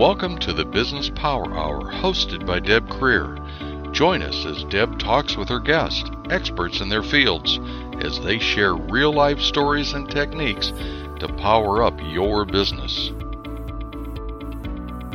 Welcome to the Business Power Hour, hosted by Deb Krier. Join us as Deb talks with her guests, experts in their fields, as they share real life stories and techniques to power up your business.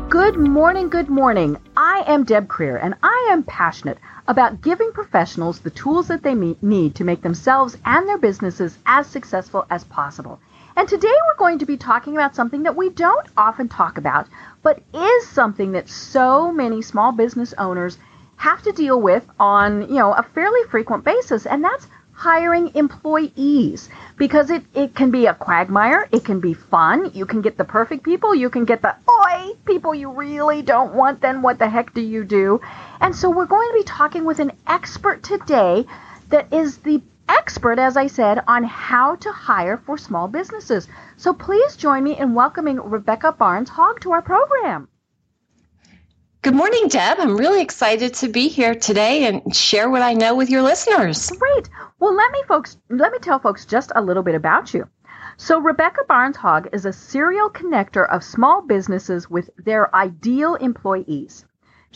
Good morning, good morning. I am Deb Krier, and I am passionate about giving professionals the tools that they need to make themselves and their businesses as successful as possible. And today we're going to be talking about something that we don't often talk about, but is something that so many small business owners have to deal with on, you know, a fairly frequent basis, and that's hiring employees because it, it can be a quagmire, it can be fun, you can get the perfect people, you can get the oi people you really don't want, then what the heck do you do? And so we're going to be talking with an expert today that is the expert, as I said, on how to hire for small businesses. So please join me in welcoming Rebecca Barnes Hogg to our program. Good morning, Deb. I'm really excited to be here today and share what I know with your listeners. Great. Well, let me folks let me tell folks just a little bit about you. So Rebecca Barnes Hogg is a serial connector of small businesses with their ideal employees.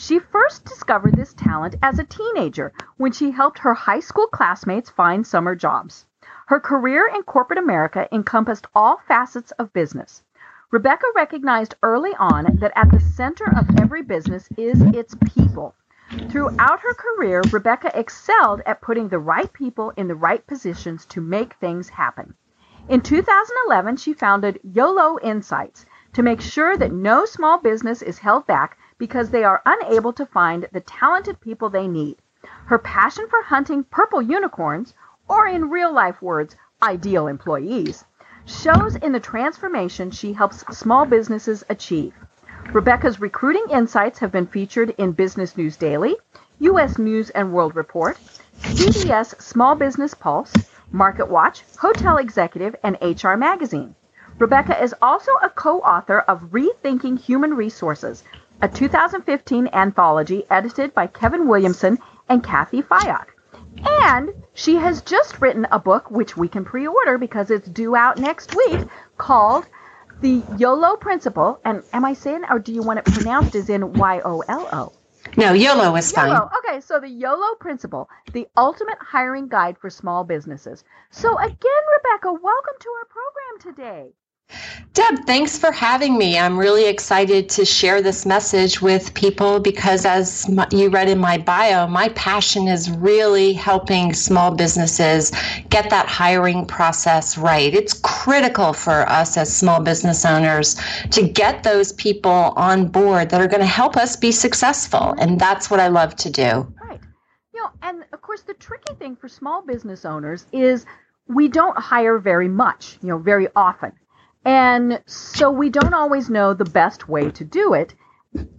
She first discovered this talent as a teenager when she helped her high school classmates find summer jobs. Her career in corporate America encompassed all facets of business. Rebecca recognized early on that at the center of every business is its people. Throughout her career, Rebecca excelled at putting the right people in the right positions to make things happen. In 2011, she founded YOLO Insights to make sure that no small business is held back because they are unable to find the talented people they need. Her passion for hunting purple unicorns, or in real life words, ideal employees, shows in the transformation she helps small businesses achieve. Rebecca's recruiting insights have been featured in Business News Daily, U.S. News and World Report, CBS Small Business Pulse, Market Watch, Hotel Executive, and HR Magazine. Rebecca is also a co-author of Rethinking Human Resources, a 2015 anthology edited by Kevin Williamson and Kathy Fayok. And she has just written a book, which we can pre order because it's due out next week, called The YOLO Principle. And am I saying, or do you want it pronounced as in Y O L O? No, YOLO is fine. YOLO. Okay, so the YOLO Principle, the ultimate hiring guide for small businesses. So, again, Rebecca, welcome to our program today. Deb, thanks for having me. I'm really excited to share this message with people because, as you read in my bio, my passion is really helping small businesses get that hiring process right. It's critical for us as small business owners to get those people on board that are going to help us be successful. And that's what I love to do. Right. You know, and of course, the tricky thing for small business owners is we don't hire very much, you know, very often. And so we don't always know the best way to do it.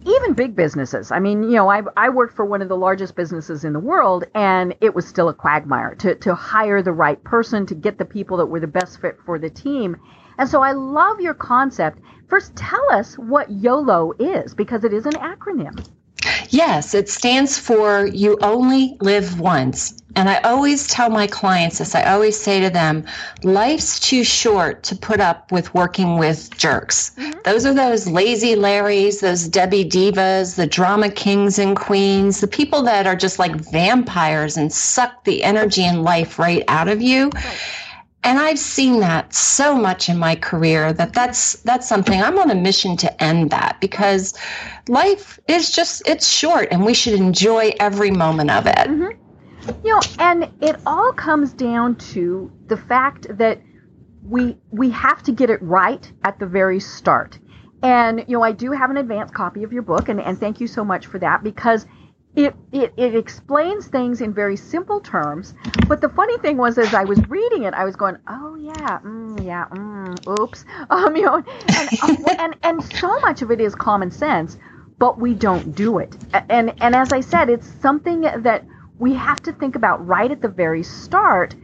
even big businesses. I mean, you know, I, I worked for one of the largest businesses in the world, and it was still a quagmire to, to hire the right person, to get the people that were the best fit for the team. And so I love your concept. First, tell us what YOLO is, because it is an acronym. Yes, it stands for You Only Live Once. And I always tell my clients this. I always say to them, life's too short to put up with working with jerks. Mm-hmm. Those are those lazy Larrys, those Debbie Divas, the drama kings and queens, the people that are just like vampires and suck the energy and life right out of you. Right and I've seen that so much in my career that that's that's something I'm on a mission to end that because life is just it's short and we should enjoy every moment of it. Mm-hmm. You know, and it all comes down to the fact that we we have to get it right at the very start. And you know, I do have an advanced copy of your book and, and thank you so much for that because it, it it explains things in very simple terms. But the funny thing was, as I was reading it, I was going, "Oh yeah, mm, yeah, mm, oops," um, you know, and, uh, and and so much of it is common sense, but we don't do it. And and as I said, it's something that we have to think about right at the very start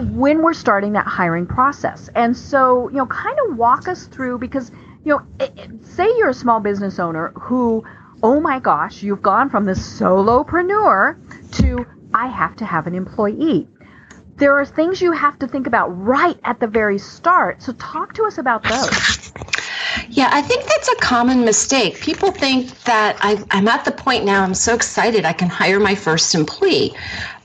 when we're starting that hiring process. And so, you know, kind of walk us through because you know, it, it, say you're a small business owner who oh my gosh, you've gone from this solopreneur to I have to have an employee. There are things you have to think about right at the very start. So talk to us about those. Yeah, I think that's a common mistake. People think that I, am at the point now, I'm so excited I can hire my first employee.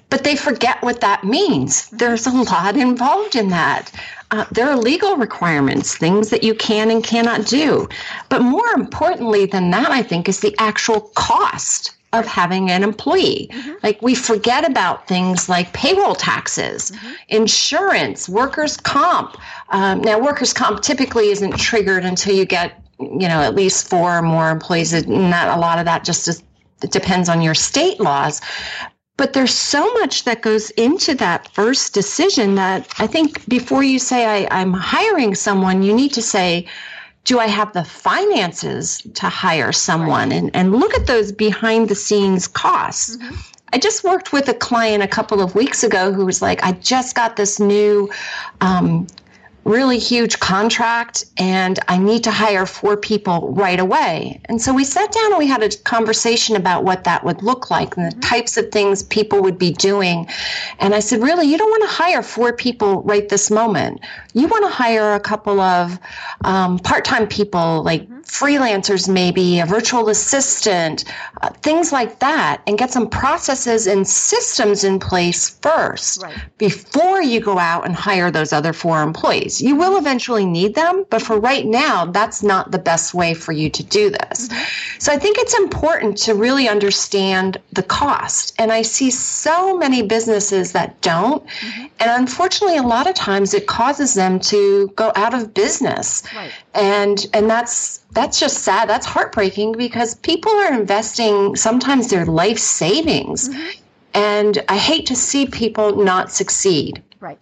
But they forget what that means. There's a lot involved in that. Uh, there are legal requirements, things that you can and cannot do. But more importantly than that, I think, is the actual cost of having an employee. Mm-hmm. Like we forget about things like payroll taxes, mm-hmm. insurance, workers' comp. Um, now, workers' comp typically isn't triggered until you get, you know, at least four or more employees. And that a lot of that just is, depends on your state laws. But there's so much that goes into that first decision that I think before you say I, am hiring someone, you need to say, do I have the finances to hire someone? And, and look at those behind the scenes costs. Mm-hmm. I just worked with a client a couple of weeks ago who was like, I just got this new um, really huge contract and I need to hire four people right away. And so we sat down and we had a conversation about what that would look like and the mm-hmm. types of things people would be doing. And I said, really, you don't want to hire four people right this moment. You want to hire a couple of um, part time people like freelancers, maybe a virtual assistant, uh, things like that, and get some processes and systems in place first right. before you go out and hire those other four employees. You will eventually need them, but for right now, that's not the best way for you to do this. Mm-hmm. So I think it's important to really understand the cost. And I see so many businesses that don't. Mm-hmm. And unfortunately, a lot of times it causes them to go out of business. Right. And and that's that's just sad. That's heartbreaking because people are investing sometimes their life savings. Mm-hmm. And I hate to see people not succeed. Right.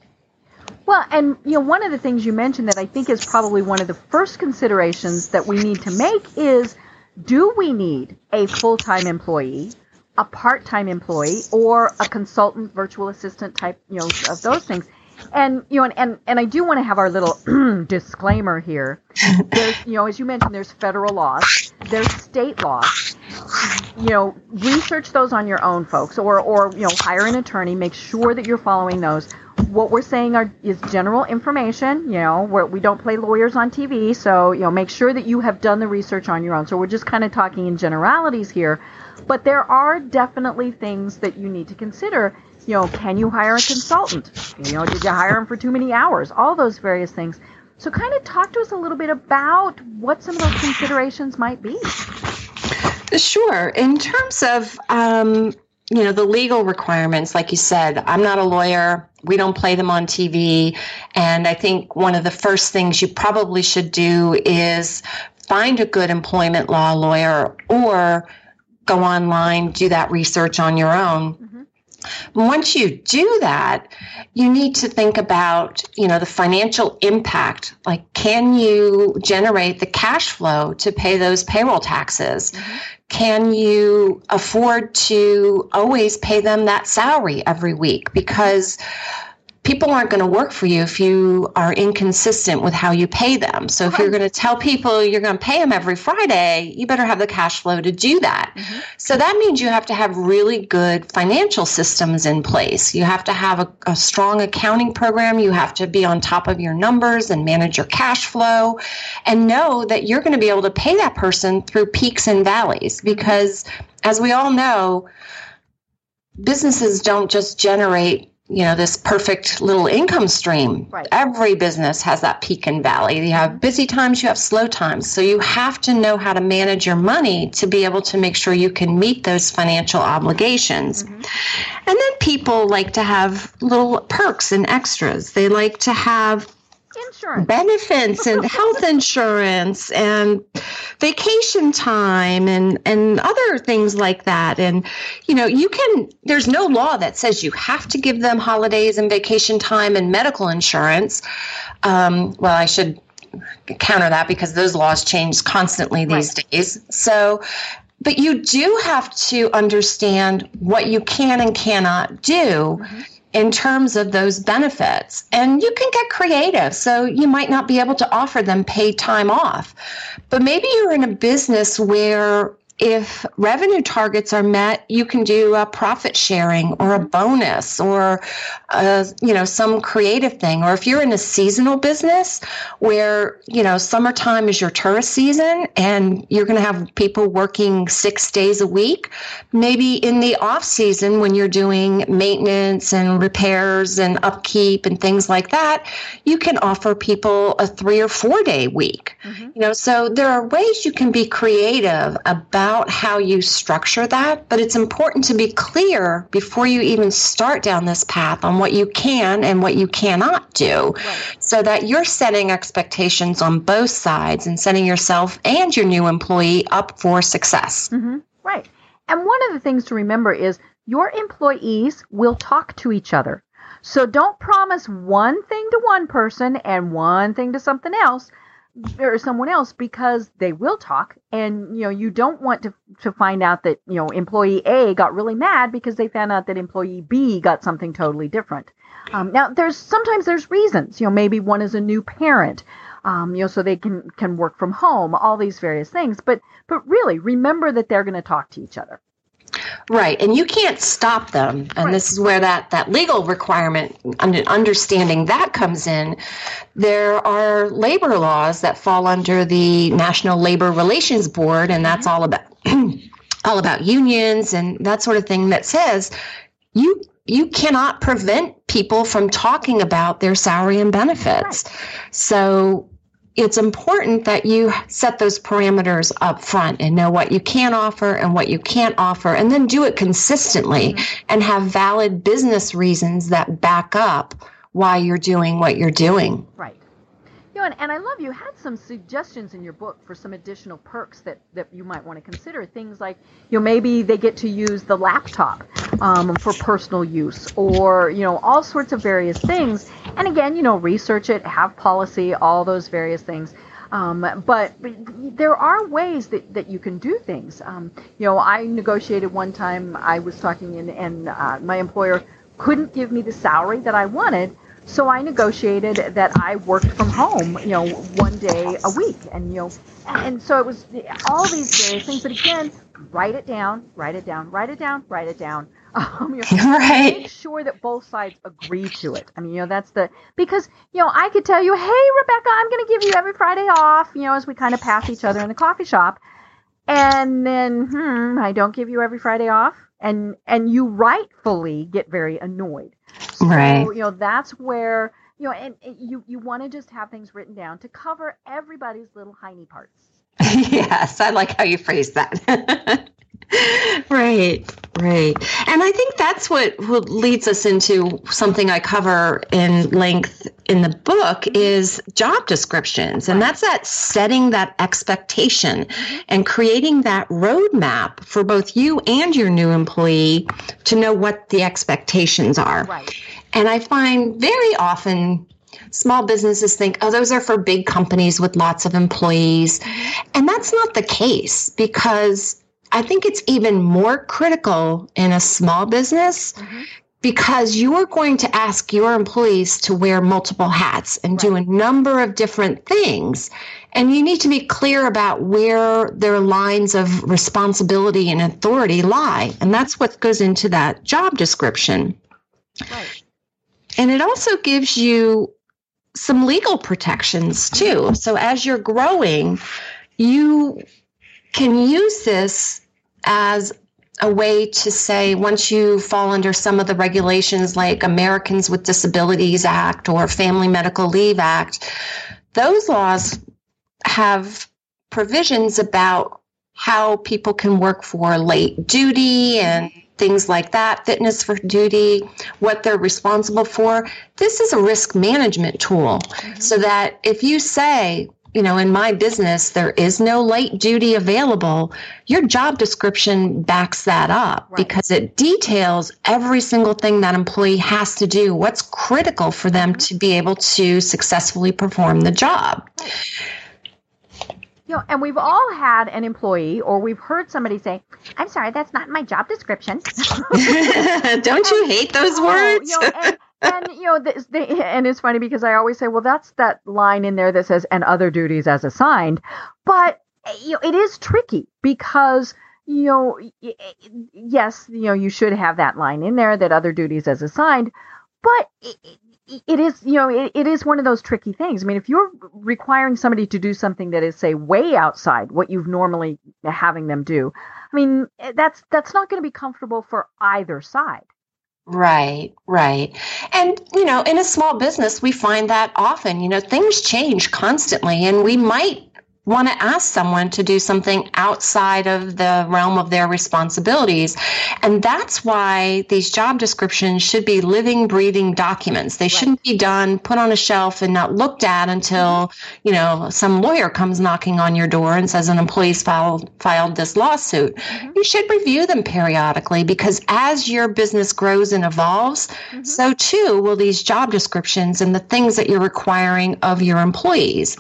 Well, and you know, one of the things you mentioned that I think is probably one of the first considerations that we need to make is do we need a full-time employee, a part-time employee, or a consultant virtual assistant type, you know, of those things? And you know, and and, and I do want to have our little disclaimer here. There's, you know, as you mentioned, there's federal laws, there's state laws. You know, research those on your own, folks, or or you know, hire an attorney. Make sure that you're following those. What we're saying are is general information. You know, we don't play lawyers on TV, so you know, make sure that you have done the research on your own. So we're just kind of talking in generalities here, but there are definitely things that you need to consider you know, can you hire a consultant? You know, did you hire him for too many hours? All those various things. So, kind of talk to us a little bit about what some of those considerations might be. Sure. In terms of, um, you know, the legal requirements, like you said, I'm not a lawyer. We don't play them on TV. And I think one of the first things you probably should do is find a good employment law lawyer or go online, do that research on your own. Once you do that, you need to think about, you know, the financial impact. Like, can you generate the cash flow to pay those payroll taxes? Mm-hmm. Can you afford to always pay them that salary every week? Because people aren't going to work for you if you are inconsistent with how you pay them. So if you're going to tell people you're going to pay them every Friday, you better have the cash flow to do that. Mm-hmm. So that means you have to have really good financial systems in place. You have to have a, a strong accounting program. You have to be on top of your numbers and manage your cash flow and know that you're going to be able to pay that person through peaks and valleys mm-hmm. because as we all know, businesses don't just generate you know this perfect little income stream. Right. every business has that peak and valley. You have busy times you have slow times. So you have to know how to manage your money to be able to make sure you can meet those financial obligations. Mm-hmm. and then people like to have little perks and extras. They like to have insurance. Benefits and health insurance and vacation time and and other things like that. And you know you can there's no law that says you have to give them holidays and vacation time and medical insurance. Um, well i should counter that because those laws change constantly these right. days. So but you do have to understand what you can and cannot do mm-hmm in terms of those benefits. And you can get creative. So you might not be able to offer them paid time off. But maybe you're in a business where if revenue targets are met, you can do a profit sharing or a bonus or a, you know some creative thing. Or if you're in a seasonal business where you know summertime is your tourist season and you're going to have people working six days a week, maybe in the off season when you're doing maintenance and repairs and upkeep and things like that, you can offer people a three or four day week. Mm-hmm. You know, so there are ways you can be creative about about how you structure that, but it's important to be clear before you even start down this path on what you can and what you cannot do right. so that you're setting expectations on both sides and setting yourself and your new employee up for success. Mm-hmm. Right. And one of the things to remember is your employees will talk to each other. So don't promise one thing to one person and one thing to something else or someone else because they will talk and you know you don't want to to find out that you know employee A got really mad because they found out that employee B got something totally different. Um, now there's sometimes there's reasons you know maybe one is a new parent um, you know so they can can work from home all these various things but but really remember that they're going to talk to each other. Right, and you can't stop them, and right. this is where that that legal requirement, and understanding that comes in. There are labor laws that fall under the National Labor Relations Board, and that's mm-hmm. all about all about unions and that sort of thing. That says you you cannot prevent people from talking about their salary and benefits. Right. So it's important that you set those parameters up front and know what you can offer and what you can't offer, and then do it consistently mm-hmm. and have valid business reasons that back up why you're doing what you're doing. Right. You know, and, and I love you had some suggestions in your book for some additional perks that, that you might want to consider. Things like, you know, maybe they get to use the laptop um, for personal use or, you know, all sorts of various things. And again, you know, research it, have policy, all those various things. Um, but, but, there are ways that, that you can do things. Um, you know, I negotiated one time, I was talking, and, and uh, my employer couldn't give me the salary that I wanted so I negotiated that I worked from home, you know, one day a week, and you know, and so it was all these various things. But again, write it down, write it down, write it down, write it down. Um, you know, right. Make sure that both sides agree to it. I mean, you know, that's the because you know I could tell you, hey, Rebecca, I'm going to give you every Friday off. You know, as we kind of pass each other in the coffee shop, and then hmm, I don't give you every Friday off, and and you rightfully get very annoyed so, right. you know, that's where, you know, and, and you, you want to just have things written down to cover everybody's little hiney parts. yes, I like how you phrase that. right, right. And I think that's what, what leads us into something I cover in length in the book is job descriptions. And that's that setting that expectation mm-hmm. and creating that roadmap for both you and your new employee to know what the expectations are. Right. And I find very often small businesses think, oh, those are for big companies with lots of employees. Mm-hmm. And that's not the case because I think it's even more critical in a small business mm-hmm. because you are going to ask your employees to wear multiple hats and do a number of different things. And you need to be clear about where their lines of responsibility and authority lie. And that's what goes into that job description. Right. And it also gives you some legal protections too. So as you're growing, you can use this as a way to say once you fall under some of the regulations like Americans with Disabilities Act or Family Medical Leave Act, those laws have provisions about how people can work for light duty and things like that, fitness for duty, what they're responsible for. This is a risk management tool. Mm-hmm. So that if you say, you know, in my business, there is no light duty available, your job description backs that up because it details every single thing that employee has to do, what's critical for them mm-hmm. to be able to successfully perform the job. You know, and we've all had an employee or we've heard somebody say, I'm sorry, that's not my job description. Don't you hate those Oh, words? you know, and, and you know, this, they, and it's funny because I always say, well, that's that line in there that says "and other duties as assigned," but you know, it is tricky because you know, yes, you know, you should have that line in there that other duties as assigned, but it, it- is, you know, it, it is one of those tricky things. I mean, if you're requiring somebody to do something that is, say, way outside what you've normally having them do, I mean, that's that's not going to be comfortable for either side. Right, right. And, you know, in a small business, we find that often, you know, things change constantly, and we might want to ask someone to do something outside of the realm of their responsibilities. And that's why these job descriptions should be living, breathing documents. They shouldn't be done, put on a shelf, and not looked at until, you know, some lawyer comes knocking on your door and says an employee's filed, filed this lawsuit. Mm-hmm. You should review them periodically because as your business grows and evolves, mm-hmm. so too will these job descriptions and the things that you're requiring of your employees.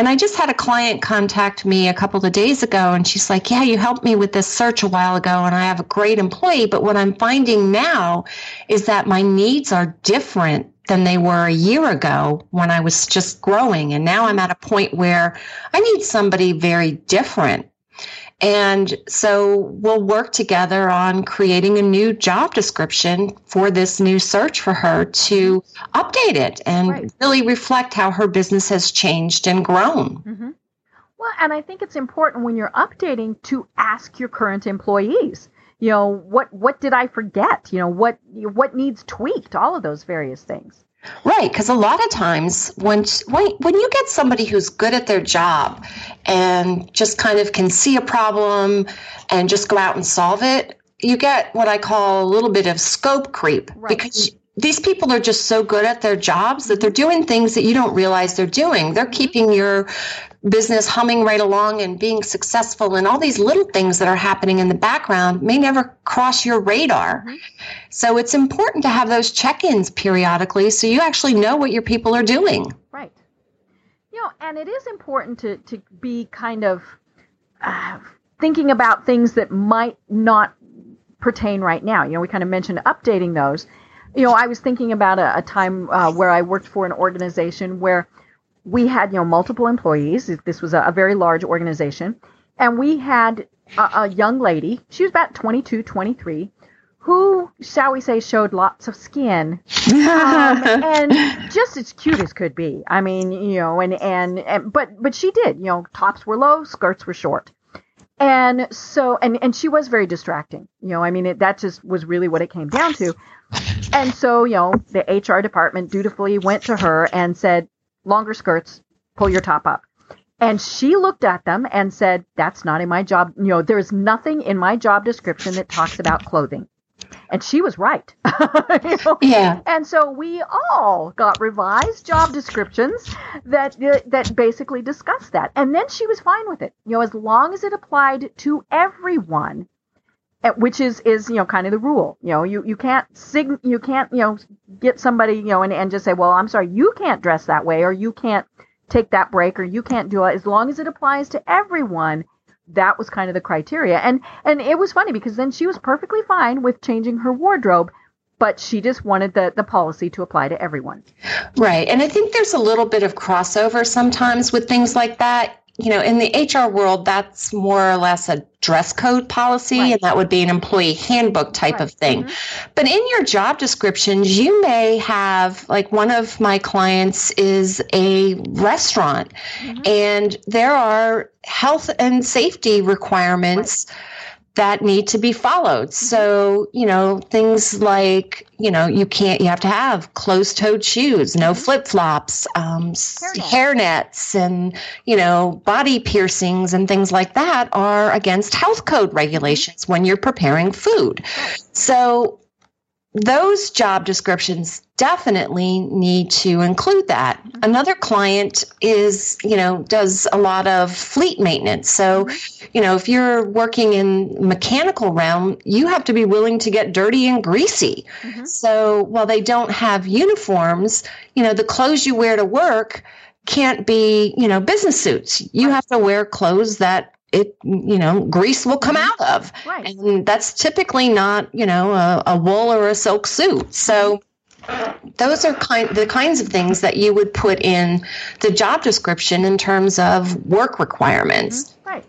And I just had a client contact me a couple of days ago, and she's like, Yeah, you helped me with this search a while ago, and I have a great employee. But what I'm finding now is that my needs are different than they were a year ago when I was just growing. And now I'm at a point where I need somebody very different. And so we'll work together on creating a new job description for this new search for her to update it and Right. really reflect how her business has changed and grown. Mm-hmm. Well, and I think it's important when you're updating to ask your current employees. You know, what what did I forget? You know, what what needs tweaked? All of those various things. Right, because a lot of times when, when when you get somebody who's good at their job and just kind of can see a problem and just go out and solve it, you get what I call a little bit of scope creep Right. because these people are just so good at their jobs that they're doing things that you don't realize they're doing. They're keeping your business humming right along and being successful and all these little things that are happening in the background may never cross your radar. So it's important to have those check-ins periodically so you actually know what your people are doing. Right. You know, and it is important to to be kind of uh, thinking about things that might not pertain right now. You know, we kind of mentioned updating those. You know, I was thinking about a, a time uh, where I worked for an organization where we had you know multiple employees. This was a, a very large organization, and we had a, a young lady. She was about 22, 23, who, shall we say, showed lots of skin um, and just as cute as could be. I mean, you know, and, and and but but she did. You know, tops were low, skirts were short, and so and and she was very distracting. You know, I mean, it, that just was really what it came down to. And so, you know, the HR department dutifully went to her and said, "Longer skirts, pull your top up." And she looked at them and said, "That's not in my job. You know, there's nothing in my job description that talks about clothing." and she was right. you know? Yeah. And so we all got revised job descriptions that uh, that basically discussed that. And then she was fine with it. You know, as long as it applied to everyone, which is is you know kind of the rule. You know, you you can't sig you can't you know get somebody you know and, and just say, well, I'm sorry, you can't dress that way, or you can't take that break, or you can't do it. As long as it applies to everyone, that was kind of the criteria. And and it was funny because then she was perfectly fine with changing her wardrobe, but she just wanted the the policy to apply to everyone. Right. And I think there's a little bit of crossover sometimes with things like that. You know, in the HR world, that's more or less a dress code policy, Right. and that would be an employee handbook type Right. of thing. Mhm. But in your job descriptions, you may have, like, one of my clients is a restaurant, Mhm. and there are health and safety requirements that need to be followed. Mm-hmm. So, you know, things like, you know, you can't, you have to have closed toed shoes, no mm-hmm. flip flops, um, hair nets, and, you know, body piercings and things like that are against health code mm-hmm. regulations when you're preparing food. So, those job descriptions definitely need to include that. Mm-hmm. Another client is, you know, does a lot of fleet maintenance. So, mm-hmm. you know, if you're working in mechanical realm, you have to be willing to get dirty and greasy. Mhm. So, while they don't have uniforms, you know, the clothes you wear to work can't be, you know, business suits. You have to wear clothes that it, you know, grease will come mm-hmm. out of. Right. And that's typically not, you know, a, a wool or a silk suit. So those are kind the kinds of things that you would put in the job description in terms of work requirements. Mm-hmm. Right.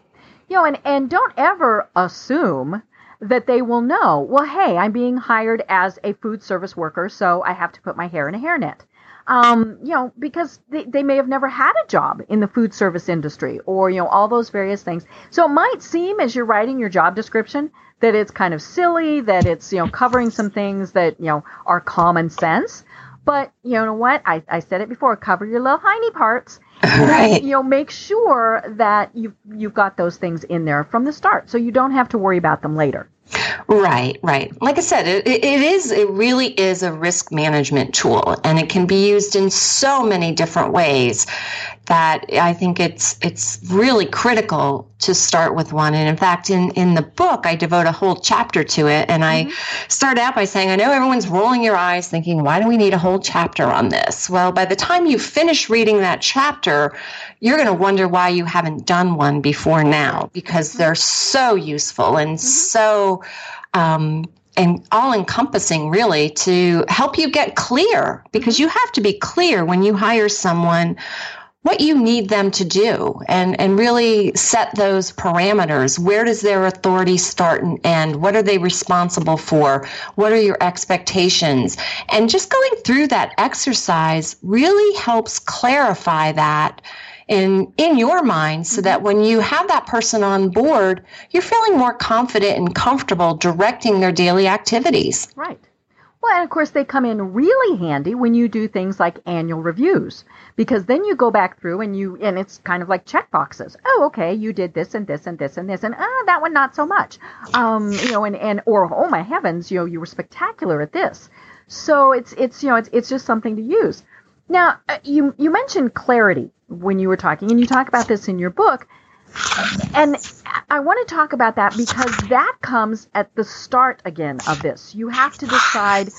You know, and, and don't ever assume that they will know, well, hey, I'm being hired as a food service worker, so I have to put my hair in a hairnet. Um, you know, because they, they may have never had a job in the food service industry or, you know, all those various things. So it might seem as you're writing your job description that it's kind of silly, that it's, you know, covering some things that, you know, are common sense. But you know what? I, I said it before, cover your little hiney parts Right. you know make sure that you've you've got those things in there from the start so you don't have to worry about them later Right, right. Like I said, it, it is, it really is a risk management tool and it can be used in so many different ways that I think it's, it's really critical to start with one. And in fact, in, in the book, I devote a whole chapter to it. And I mm-hmm. start out by saying, I know everyone's rolling your eyes thinking, why do we need a whole chapter on this? Well, by the time you finish reading that chapter, you're going to wonder why you haven't done one before now because mm-hmm. they're so useful and mm-hmm. so um, and all encompassing really to help you get clear because you have to be clear when you hire someone what you need them to do and, and really set those parameters. Where does their authority start and end? What are they responsible for? What are your expectations? And just going through that exercise really helps clarify that in in your mind so that when you have that person on board you're feeling more confident and comfortable directing their daily activities. Right. Well and of course they come in really handy when you do things like annual reviews because then you go back through and you and it's kind of like check boxes oh okay you did this and this and this and this and ah that one not so much. Um you know and and or oh my heavens you know you were spectacular at this. So it's it's you know it's it's just something to use. Now uh, you you mentioned clarity when you were talking and you talk about this in your book and I want to talk about that because that comes at the start again of this. You have to decide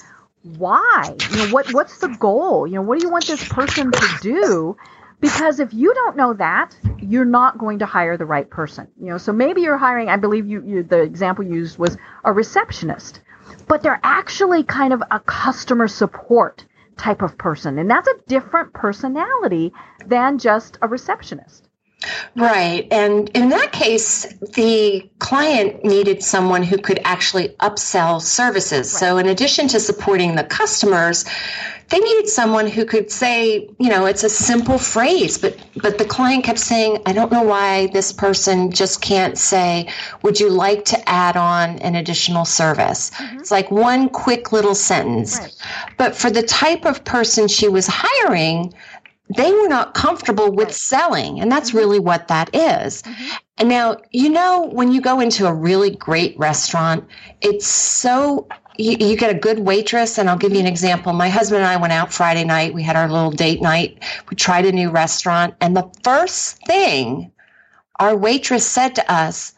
why. You know, what what's the goal? You know, what do you want this person to do? Because if you don't know that, you're not going to hire the right person. You know, so maybe you're hiring. I believe you, you the example used was a receptionist, but they're actually kind of a customer support type of person, and that's a different personality than just a receptionist. Right. And in that case, the client needed someone who could actually upsell services. So, in addition to supporting the customers, they needed someone who could say, you know, it's a simple phrase, but but the client kept saying, I don't know why this person just can't say, would you like to add on an additional service? Mm-hmm. It's like one quick little sentence. Right. But for the type of person she was hiring, they were not comfortable with selling. And that's mm-hmm. really what that is. Mm-hmm. And now, you know, when you go into a really great restaurant, it's so you, you, get a good waitress, and I'll give you an example. My husband and I went out Friday night. We had our little date night. We tried a new restaurant, and the first thing our waitress said to us,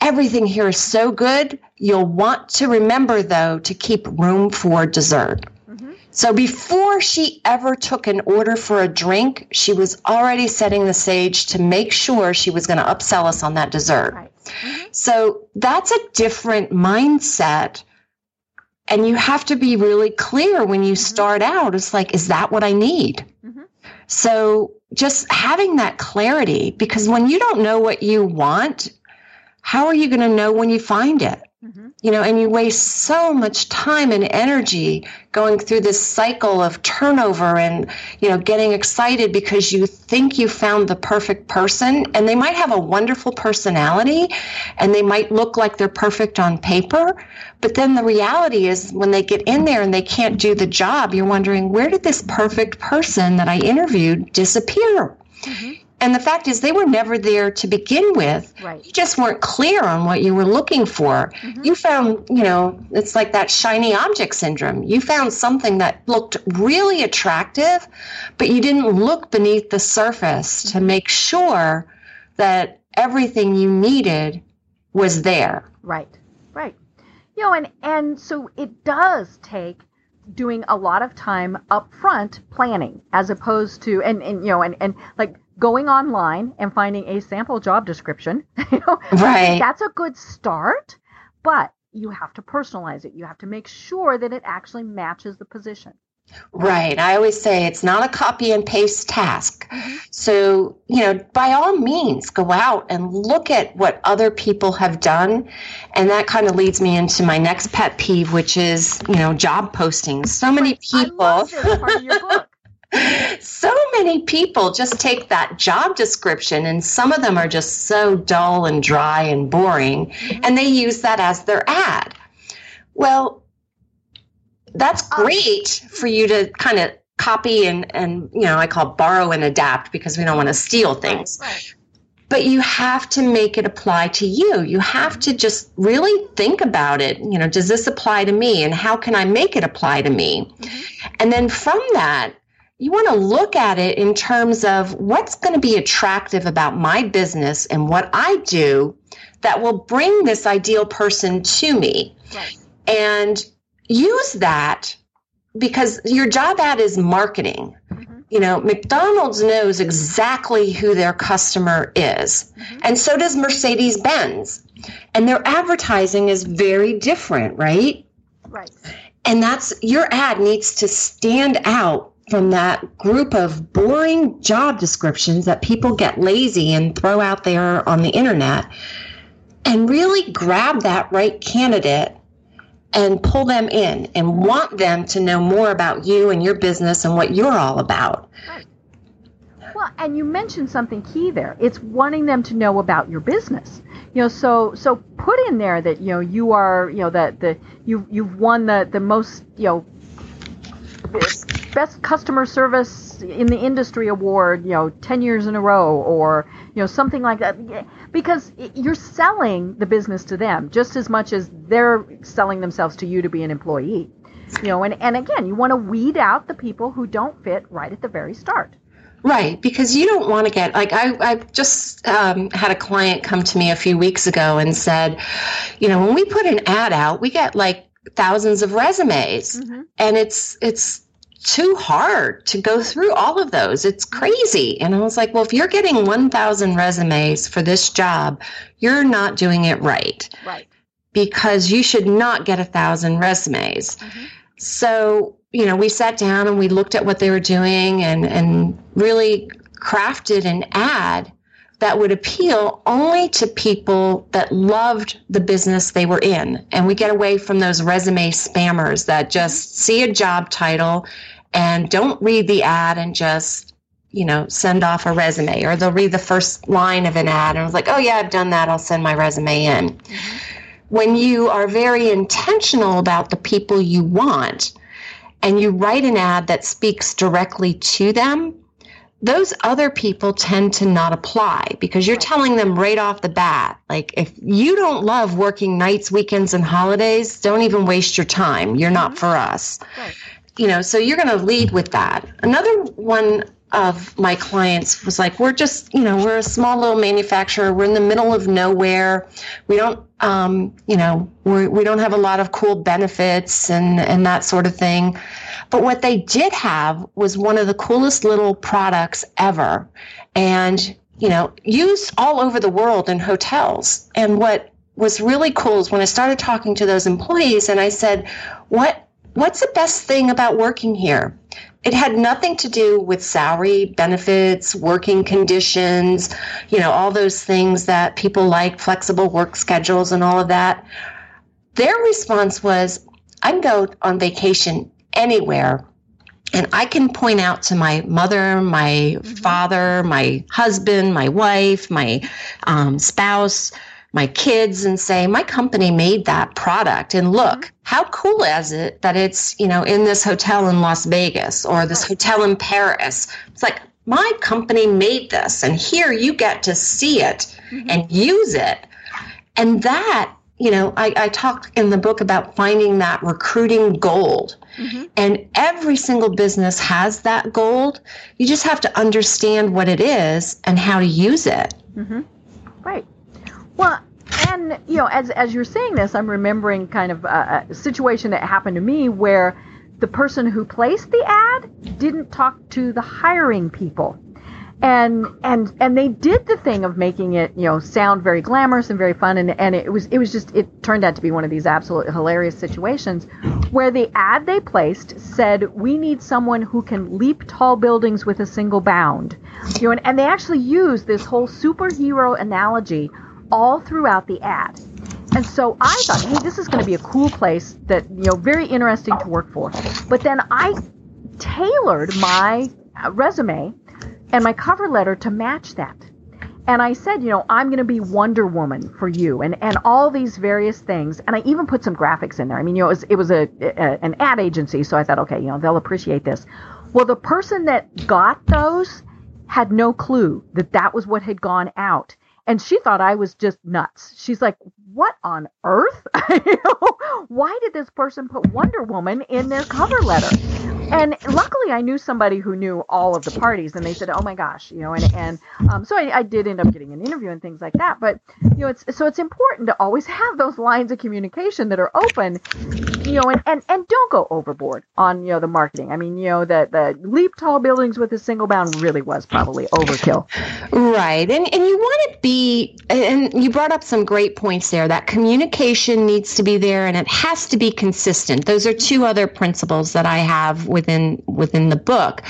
Everything here is so good. You'll want to remember, though, to keep room for dessert. Mm-hmm. So before she ever took an order for a drink, she was already setting the stage to make sure she was going to upsell us on that dessert. Right. Mm-hmm. So that's a different mindset. And you have to be really clear when you mm-hmm. start out. It's like, is that what I need? Mm-hmm. So just having that clarity, because when you don't know what you want, how are you going to know when you find it? You know, and you waste so much time and energy going through this cycle of turnover and, you know, getting excited because you think you found the perfect person and they might have a wonderful personality and they might look like they're perfect on paper. But then the reality is when they get in there and they can't do the job, you're wondering, where did this perfect person that I interviewed disappear? Mm-hmm. And the fact is, they were never there to begin with. Right. You just weren't clear on what you were looking for. Mm-hmm. You found, you know, it's like that shiny object syndrome. You found something that looked really attractive, but you didn't look beneath the surface mm-hmm. to make sure that everything you needed was there. Right. Right. You know, and and so it does take doing a lot of time up front planning as opposed to and, and you know and, and like going online and finding a sample job description. you know, right. That's a good start, but you have to personalize it. You have to make sure that it actually matches the position. Right. I always say it's not a copy and paste task. Mm-hmm. So, you know, by all means, go out and look at what other people have done. And that kind of leads me into my next pet peeve, which is, you know, job postings. So many people. so many people just take that job description and some of them are just so dull and dry and boring mm-hmm. and they use that as their ad. Well, that's uh, great for you to kind of copy and and you know, I call borrow and adapt because we don't want to steal things. Right, right. But you have to make it apply to you. You have to just really think about it. You know, does this apply to me and how can I make it apply to me? Mm-hmm. And then from that, you want to look at it in terms of what's going to be attractive about my business and what I do that will bring this ideal person to me. Right. And use that because your job ad is marketing. Mm-hmm. You know, McDonald's knows exactly who their customer is, mm-hmm. and so does Mercedes Benz. And their advertising is very different, right? Right. And that's your ad needs to stand out from that group of boring job descriptions that people get lazy and throw out there on the internet and really grab that right candidate and pull them in and want them to know more about you and your business and what you're all about. Well, and you mentioned something key there. It's wanting them to know about your business. You know, so so put in there that you know you are you know that the you you've won the the most you know best customer service in the industry award, you know, 10 years in a row or, you know, something like that. Because you're selling the business to them just as much as they're selling themselves to you to be an employee. You know, and, and again, you want to weed out the people who don't fit right at the very start. Right, because you don't want to get like I I just um, had a client come to me a few weeks ago and said, you know, when we put an ad out, we get like thousands of resumes, mm-hmm. and it's it's too hard to go through all of those. It's crazy. And I was like, well, if you're getting 1,000 resumes for this job, you're not doing it right. Right. Because you should not get a thousand resumes. Mm-hmm. So, you know, we sat down and we looked at what they were doing and, and really crafted an ad that would appeal only to people that loved the business they were in. And we get away from those resume spammers that just see a job title and don't read the ad and just, you know, send off a resume or they'll read the first line of an ad and it's like, oh, yeah, I've done that. I'll send my resume in. Mm-hmm. When you are very intentional about the people you want and you write an ad that speaks directly to them, those other people tend to not apply because you're telling them right off the bat like if you don't love working nights weekends and holidays don't even waste your time you're not mm-hmm. for us right. you know so you're going to lead with that another one of my clients was like we're just you know we're a small little manufacturer we're in the middle of nowhere we don't um, you know we're, we don't have a lot of cool benefits and and that sort of thing but what they did have was one of the coolest little products ever and, you know, used all over the world in hotels. And what was really cool is when I started talking to those employees and I said, what what's the best thing about working here? It had nothing to do with salary, benefits, working conditions, you know, all those things that people like, flexible work schedules and all of that. Their response was, I can go on vacation anywhere and I can point out to my mother, my mm-hmm. father, my husband, my wife, my um, spouse, my kids, and say, my company made that product. And look, mm-hmm. how cool is it that it's, you know, in this hotel in Las Vegas or this hotel in Paris? It's like, my company made this, and here you get to see it mm-hmm. and use it. And that you know, I, I talked in the book about finding that recruiting gold. Mm-hmm. And every single business has that gold. You just have to understand what it is and how to use it. Mm-hmm. Right. Well, and you know, as as you're saying this, I'm remembering kind of a, a situation that happened to me where the person who placed the ad didn't talk to the hiring people. And and and they did the thing of making it you know sound very glamorous and very fun. And and it was it was just it turned out to be one of these absolutely hilarious situations where the ad they placed said we need someone who can leap tall buildings with a single bound. You know and, and they actually used this whole superhero analogy all throughout the ad and so I thought, hey, this is going to be a cool place that, you know, very interesting to work for. But then I tailored my uh, resume and my cover letter to match that. And I said, you know, I'm going to be Wonder Woman for you, and and all these various things. And I even put some graphics in there. I mean, you know, it was, it was a, a an ad agency, so I thought, okay, you know, they'll appreciate this. Well, the person that got those had no clue that that was what had gone out and she thought I was just nuts. She's like, "What on earth? Why did this person put Wonder Woman in their cover letter?" And luckily I knew somebody who knew all of the parties, and they said, "Oh my gosh," you know, and and um, so I, I, did end up getting an interview and things like that. But you know, it's so it's important to always have those lines of communication that are open, you know, and and and don't go overboard on you know the marketing. I mean, you know, the the leap tall buildings with a single bound really was probably overkill. Right, and and you want to be, and you brought up some great points there. That communication needs to be there, and it has to be consistent. Those are two other principles that I have within within the book.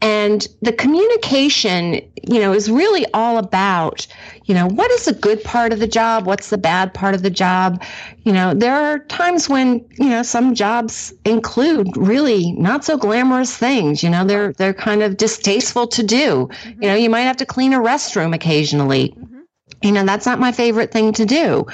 And the communication, you know, is really all about, you know, what is a good part of the job? What's the bad part of the job? You know, there are times when, you know, some jobs include really not so glamorous things. You know, they're they're kind of distasteful to do. Mm-hmm. You know, you might have to clean a restroom occasionally. Mm-hmm. You know, that's not my favorite thing to do.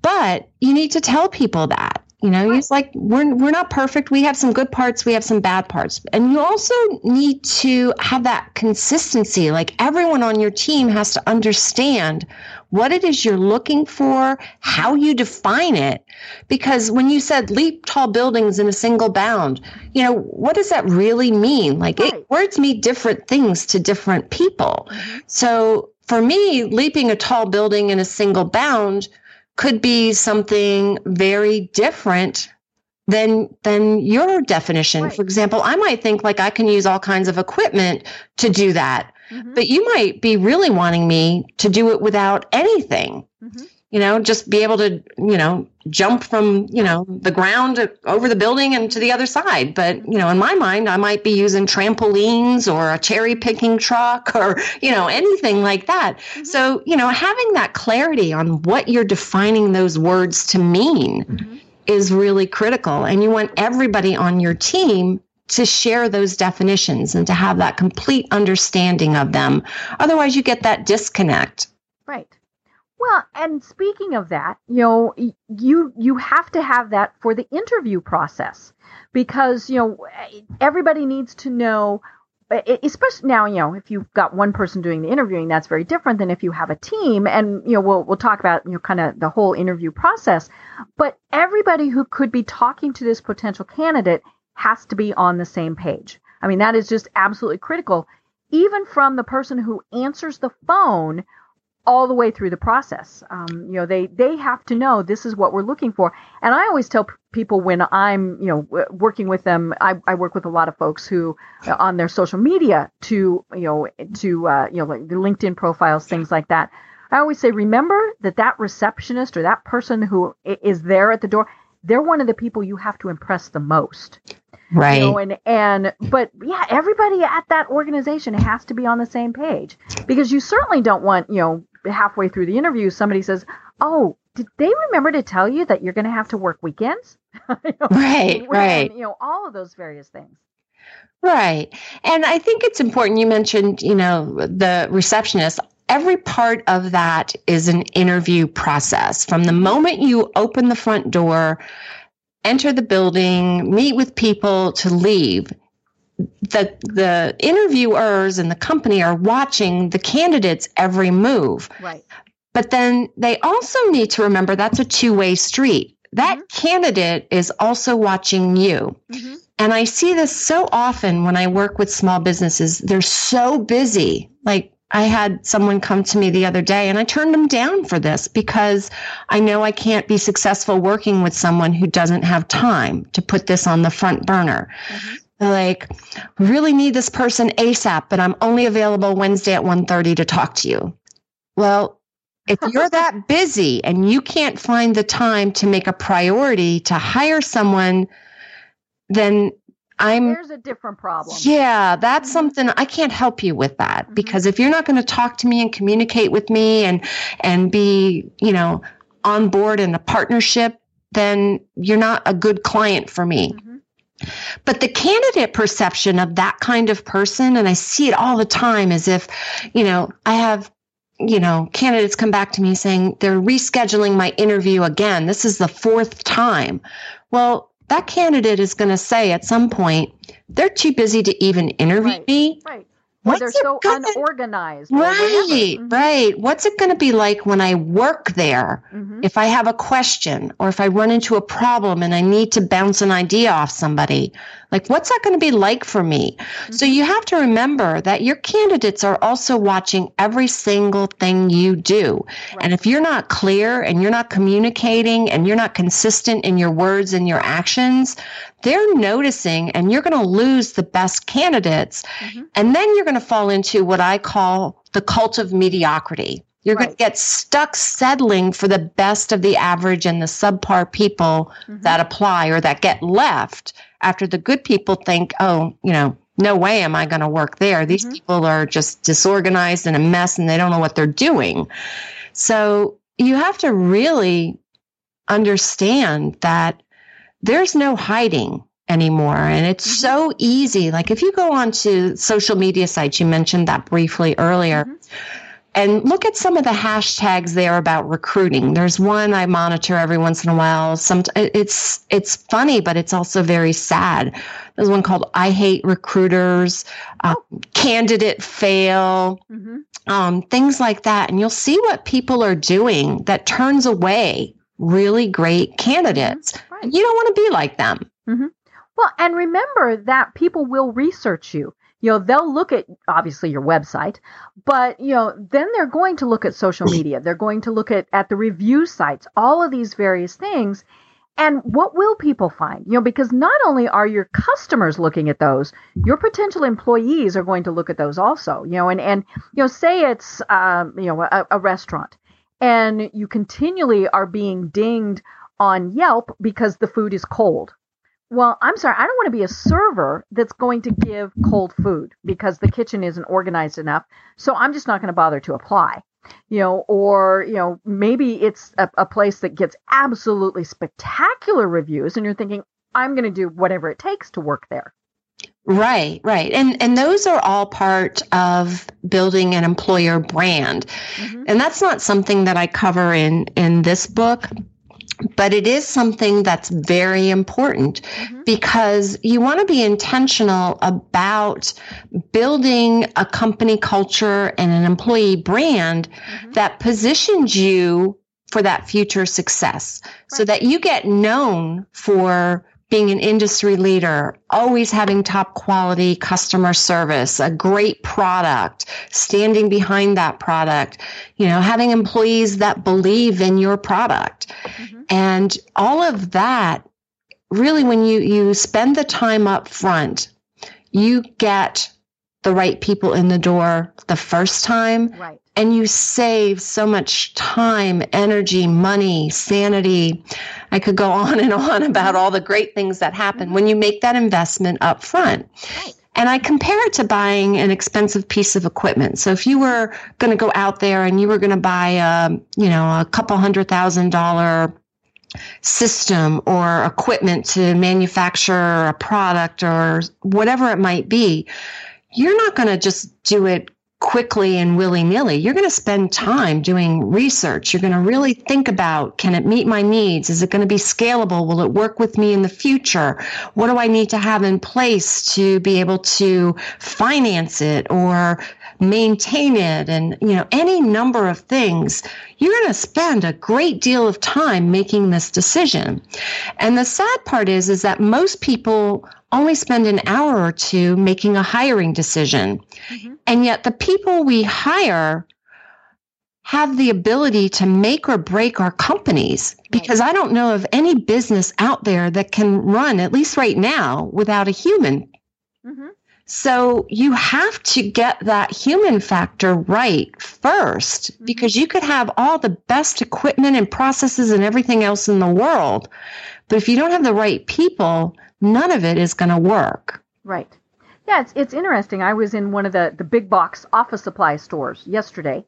But you need to tell people that you know, he's like, we're, we're not perfect. We have some good parts. We have some bad parts. And you also need to have that consistency. Like everyone on your team has to understand what it is you're looking for, how you define it. Because when you said leap tall buildings in a single bound, you know, what does that really mean? Like right. it, words mean different things to different people. Mm-hmm. So for me, leaping a tall building in a single bound, could be something very different than than your definition. Right. For example, I might think like I can use all kinds of equipment to do that. Mm-hmm. But you might be really wanting me to do it without anything. Mm-hmm you know, just be able to, you know, jump from, you know, the ground over the building and to the other side. But, you know, in my mind, I might be using trampolines or a cherry picking truck or, you know, anything like that. Mm-hmm. So, you know, having that clarity on what you're defining those words to mean mm-hmm. is really critical. And you want everybody on your team to share those definitions and to have that complete understanding of them. Otherwise, you get that disconnect. Right. Well, and speaking of that, you know, you you have to have that for the interview process because, you know, eh, everybody needs to know eh, eh, especially now, you know, if you've got one person doing the interviewing, that's very different than if you have a team. And you know, we'll we'll talk about you know kind of the whole interview process. But everybody who could be talking to this potential candidate has to be on the same page. I mean, that is just absolutely critical, even from the person who answers the phone all the way through the process. Um, you know, they they have to know this is what we're looking for. And I always tell p- people when I'm, you know, w- working with them, I, I work with a lot of folks who uh, on their social media to, you know, to uh, you know, like the LinkedIn profiles, things like that. I always say, remember that that receptionist or that person who is there at the door, they're one of the people you have to impress the most. Right. You know, and and but yeah, everybody at that organization has to be on the same page because you certainly don't want you know halfway through the interview somebody says, "Oh, did they remember to tell you that you're going to have to work weekends?" you know, right. right. You know all of those various things. Right. And I think it's important you mentioned, you know, the receptionist every part of that is an interview process from the moment you open the front door enter the building, meet with people to leave. The, the interviewers and the company are watching the candidate's every move. Right. But then they also need to remember that's a two way street. That mm-hmm. candidate is also watching you. Mm-hmm. And I see this so often when I work with small businesses. They're so busy. Like I had someone come to me the other day and I turned them down for this because I know I can't be successful working with someone who doesn't have time to put this on the front burner. Mm-hmm. Like, really need this person ASAP, but I'm only available Wednesday at 1.30 to talk to you. Well, if you're that busy and you can't find the time to make a priority to hire someone, then I'm there's a different problem. Yeah, that's mm-hmm. something I can't help you with that mm-hmm. because if you're not going to talk to me and communicate with me and and be, you know, on board in a partnership, then you're not a good client for me. Mm-hmm. But the candidate perception of that kind of person, and I see it all the time, is if, you know, I have you know, candidates come back to me saying they're rescheduling my interview again. This is the fourth time. Well, that candidate is going to say at some point, they're too busy to even interview right, me. Right. What's they're so gonna, unorganized. Right, mm-hmm. right. What's it going to be like when I work there? Mm-hmm. If I have a question or if I run into a problem and I need to bounce an idea off somebody, like what's that going to be like for me? Mm-hmm. So you have to remember that your candidates are also watching every single thing you do. Right. And if you're not clear and you're not communicating and you're not consistent in your words and your actions, they're noticing and you're going to lose the best candidates. Mm-hmm. And then you're going to fall into what I call the cult of mediocrity. You're right. going to get stuck settling for the best of the average and the subpar people mm-hmm. that apply or that get left after the good people think, oh, you know, no way am I going to work there. These mm-hmm. people are just disorganized and a mess and they don't know what they're doing. So you have to really understand that there's no hiding anymore. And it's mm-hmm. so easy. Like if you go onto social media sites, you mentioned that briefly earlier. Mm-hmm. And look at some of the hashtags there about recruiting. There's one I monitor every once in a while. Some it's it's funny, but it's also very sad. There's one called "I hate recruiters," uh, "Candidate fail," mm-hmm. um, things like that. And you'll see what people are doing that turns away really great candidates. Right. You don't want to be like them. Mm-hmm. Well, and remember that people will research you. You know, they'll look at obviously your website, but you know, then they're going to look at social media. They're going to look at, at the review sites, all of these various things. And what will people find? You know, because not only are your customers looking at those, your potential employees are going to look at those also. You know, and and you know, say it's um, you know a, a restaurant, and you continually are being dinged on Yelp because the food is cold. Well, I'm sorry, I don't want to be a server that's going to give cold food because the kitchen isn't organized enough. So I'm just not going to bother to apply. You know, or, you know, maybe it's a, a place that gets absolutely spectacular reviews and you're thinking, I'm going to do whatever it takes to work there. Right, right. And and those are all part of building an employer brand. Mm-hmm. And that's not something that I cover in in this book. but it is something that's very important mm-hmm. because you want to be intentional about building a company culture and an employee brand mm-hmm. that positions you for that future success right. so that you get known for being an industry leader, always having top quality customer service, a great product, standing behind that product, you know, having employees that believe in your product. Mm-hmm. And all of that really when you you spend the time up front, you get the right people in the door the first time. Right and you save so much time, energy, money, sanity. I could go on and on about all the great things that happen when you mm-hmm. make that investment up front. And I compare it to buying an expensive piece of equipment. So if you were going to go out there and you were going to buy a, you know, a couple hundred thousand dollar system or equipment to manufacture a product or whatever it might be, you're not going to just do it quickly and willy nilly. You're going to spend time doing research. You're going to really think about can it meet my needs? Is it going to be scalable? Will it work with me in the future? What do I need to have in place to be able to finance it or maintain it? And, you know, any number of things. You're going to spend a great deal of time making this decision. And the sad part is, is that most people only spend an hour or two making a hiring decision. Mm-hmm. And yet the people we hire have the ability to make or break our companies because I don't know of any business out there that can run, at least right now, without a human. Mm-hmm. So you have to get that human factor right 1st mm-hmm. because you could have all the best equipment and processes and everything else in the world. But if you don't have the right people, none of it is going to work. Right. Yeah, it's it's interesting. I was in one of the the big box office supply stores yesterday,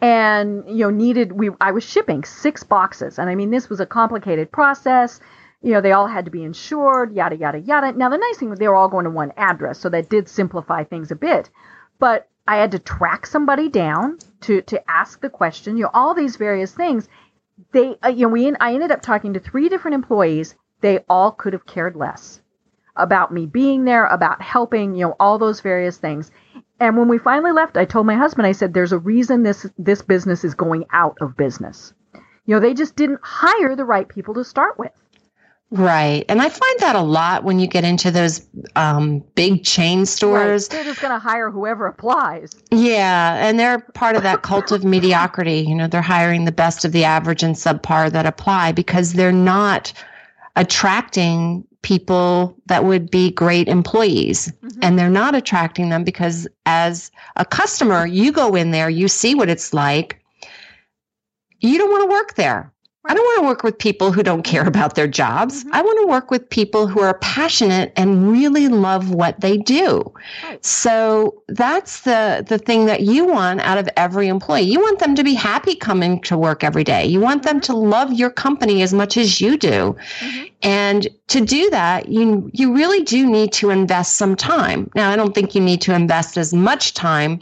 and you know needed we I was shipping six boxes, and I mean this was a complicated process. You know they all had to be insured, yada yada yada. Now the nice thing was they were all going to one address, so that did simplify things a bit. But I had to track somebody down to to ask the question. You know all these various things. They uh, you know we I ended up talking to three different employees they all could have cared less about me being there, about helping, you know, all those various things. And when we finally left, I told my husband, I said, there's a reason this, this business is going out of business. You know, they just didn't hire the right people to start with. Right. And I find that a lot when you get into those um, big chain stores. Right. They're just going to hire whoever applies. Yeah. And they're part of that cult of mediocrity. You know, they're hiring the best of the average and subpar that apply because they're not attracting people that would be great employees. Mm-hmm. and they're not attracting them because as a customer you go in there you see what it's like. You don't want to work there I don't want to work with people who don't care about their jobs. Mm-hmm. I want to work with people who are passionate and really love what they do. Right. So that's the the thing that you want out of every employee. You want them to be happy coming to work every day. You want them to love your company as much as you do. Mm-hmm. And to do that, you you really do need to invest some time. Now, I don't think you need to invest as much time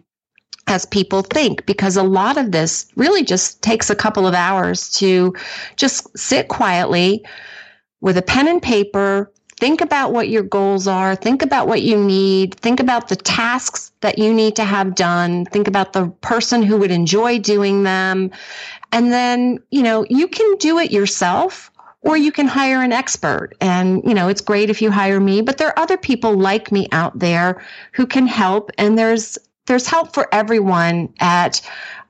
as people think because a lot of this really just takes a couple of hours to just sit quietly with a pen and paper think about what your goals are think about what you need think about the tasks that you need to have done think about the person who would enjoy doing them. And then you know you can do it yourself or you can hire an expert. And you know it's great if you hire me but there are other people like me out there who can help. And there's there's help for everyone at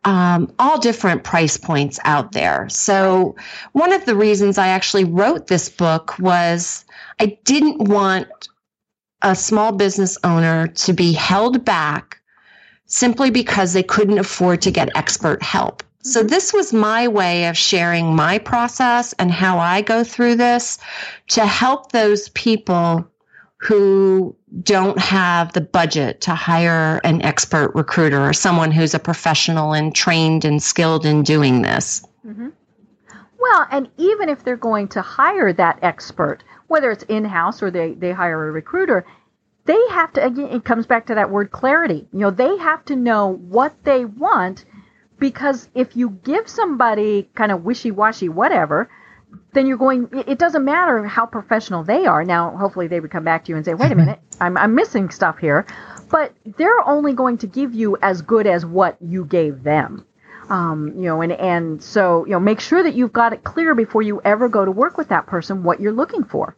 um, all different price points out there. So, one of the reasons I actually wrote this book was I didn't want a small business owner to be held back simply because they couldn't afford to get expert help. So, mm-hmm. this was my way of sharing my process and how I go through this to help those people who don't have the budget to hire an expert recruiter or someone who's a professional and trained and skilled in doing this. Mm-hmm. Well, and even if they're going to hire that expert, whether it's in house or they, they hire a recruiter, they have to, again, it comes back to that word clarity. You know, they have to know what they want because if you give somebody kind of wishy washy whatever, then you're going it doesn't matter how professional they are. Now hopefully they would come back to you and say wait a minute i'm, I'm missing stuff here. But they're only going to give you as good as what you gave them. Um, you know and and so you know make sure that you've got it clear before you ever go to work with that person what you're looking for.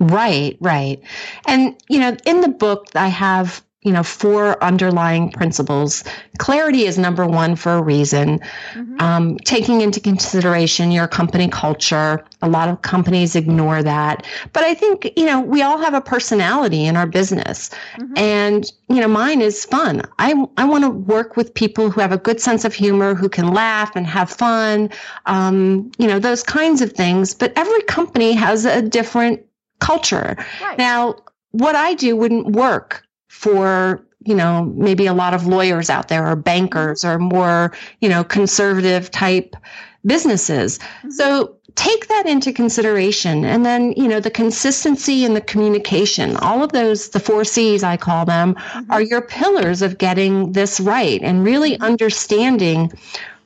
Right, right. And, you know, in the book, I have, you know, four underlying principles. Clarity is number one for a reason. Mm-hmm. Um, taking into consideration your company culture. A lot of companies ignore that. But I think, you know, we all have a personality in our business. Mm-hmm. And, you know, mine is fun. I, I want to work with people who have a good sense of humor, who can laugh and have fun, um, you know, those kinds of things. But every company has a different culture. Right. Now, what I do wouldn't work for you know maybe a lot of lawyers out there or bankers or more you know conservative type businesses mm-hmm. so take that into consideration and then you know the consistency and the communication all of those the four c's i call them mm-hmm. are your pillars of getting this right and really mm-hmm. understanding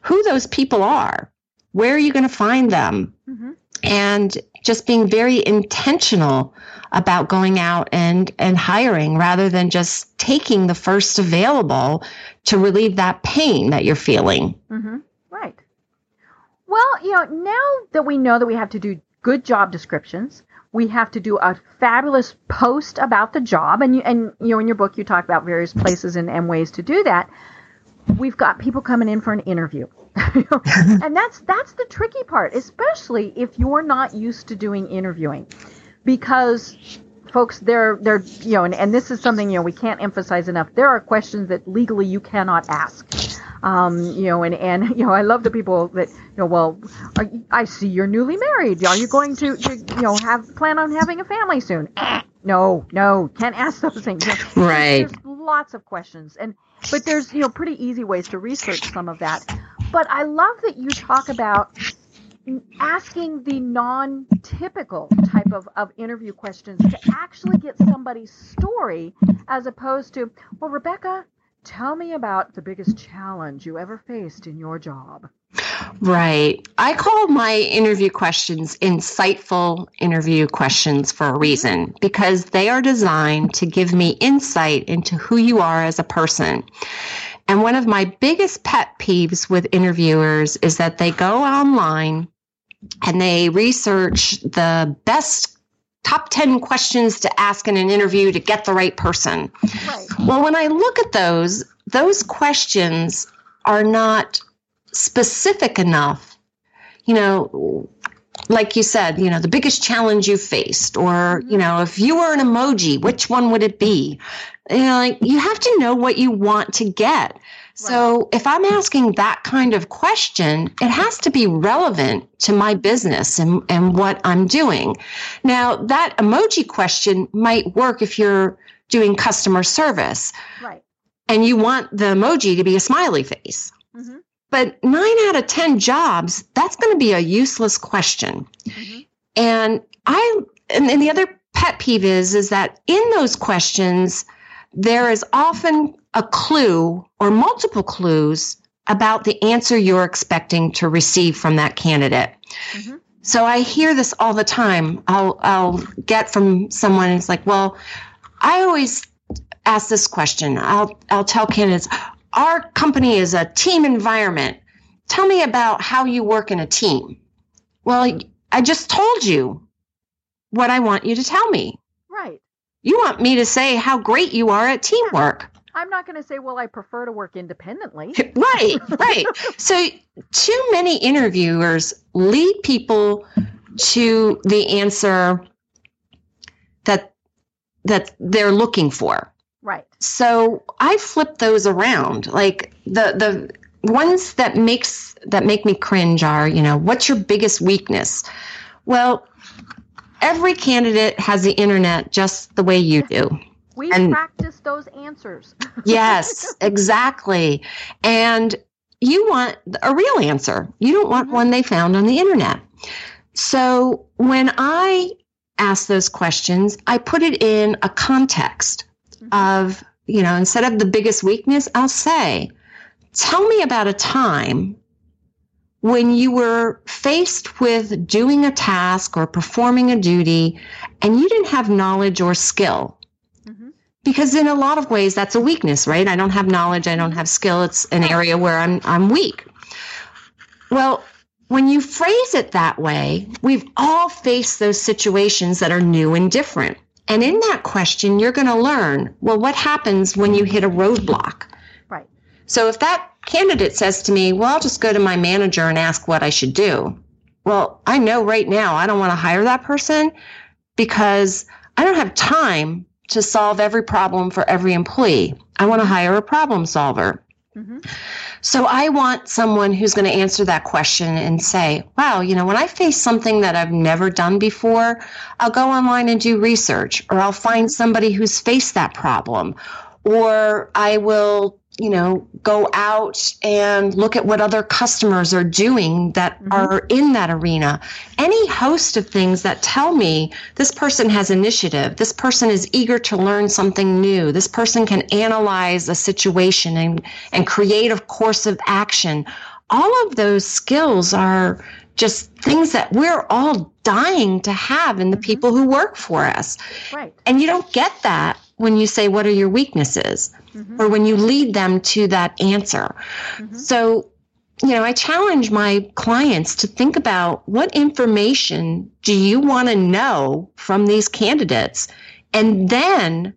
who those people are where are you going to find them mm-hmm. and just being very intentional about going out and, and hiring rather than just taking the first available to relieve that pain that you're feeling. Mm-hmm. Right. Well, you know, now that we know that we have to do good job descriptions, we have to do a fabulous post about the job, and you and you know in your book you talk about various places and, and ways to do that. We've got people coming in for an interview. and that's that's the tricky part, especially if you're not used to doing interviewing, because folks, they're they're you know, and, and this is something you know we can't emphasize enough. There are questions that legally you cannot ask. Um, you know, and and you know, I love the people that you know. Well, you, I see you're newly married. Are you going to, to you know have plan on having a family soon? no, no, can't ask those things. You know, right. There's lots of questions, and but there's you know pretty easy ways to research some of that. But I love that you talk about asking the non-typical type of, of interview questions to actually get somebody's story as opposed to, well, Rebecca, tell me about the biggest challenge you ever faced in your job. Right. I call my interview questions insightful interview questions for a reason mm-hmm. because they are designed to give me insight into who you are as a person. And one of my biggest pet peeves with interviewers is that they go online and they research the best top 10 questions to ask in an interview to get the right person. Right. Well, when I look at those, those questions are not specific enough. You know, like you said, you know, the biggest challenge you faced, or, mm-hmm. you know, if you were an emoji, which one would it be? You know, like you have to know what you want to get. So if I'm asking that kind of question, it has to be relevant to my business and, and what I'm doing. Now, that emoji question might work if you're doing customer service. Right. And you want the emoji to be a smiley face. But nine out of 10 jobs, that's going to be a useless question. Mm-hmm. And I, and, and the other pet peeve is, is that in those questions, there is often a clue or multiple clues about the answer you're expecting to receive from that candidate. Mm-hmm. So I hear this all the time. I'll I'll get from someone it's like, "Well, I always ask this question. I'll I'll tell candidates, "Our company is a team environment. Tell me about how you work in a team." Well, I just told you what I want you to tell me. Right. You want me to say how great you are at teamwork. I'm not going to say, well, I prefer to work independently. right, right. So, too many interviewers lead people to the answer that that they're looking for. Right. So I flip those around. Like the the ones that makes that make me cringe are, you know, what's your biggest weakness? Well, every candidate has the internet just the way you do. We and, practice those answers. yes, exactly. And you want a real answer. You don't want mm-hmm. one they found on the internet. So when I ask those questions, I put it in a context. Of, you know, instead of the biggest weakness, I'll say, tell me about a time when you were faced with doing a task or performing a duty and you didn't have knowledge or skill. Mm-hmm. Because in a lot of ways that's a weakness, right? I don't have knowledge, I don't have skill. It's an area where I'm I'm weak. Well, when you phrase it that way, we've all faced those situations that are new and different. And in that question, you're going to learn, well, what happens when you hit a roadblock? Right. So if that candidate says to me, well, I'll just go to my manager and ask what I should do. Well, I know right now I don't want to hire that person because I don't have time to solve every problem for every employee. I want to hire a problem solver. Mm-hmm. So I want someone who's going to answer that question and say, wow, you know, when I face something that I've never done before, I'll go online and do research, or I'll find somebody who's faced that problem, or I will you know, go out and look at what other customers are doing that mm-hmm. are in that arena. Any host of things that tell me this person has initiative, this person is eager to learn something new, this person can analyze a situation and, and create a course of action. All of those skills are just things that we're all dying to have in the mm-hmm. people who work for us. Right. And you don't get that when you say, What are your weaknesses? Mm-hmm. or when you lead them to that answer. Mm-hmm. So, you know, I challenge my clients to think about what information do you want to know from these candidates and then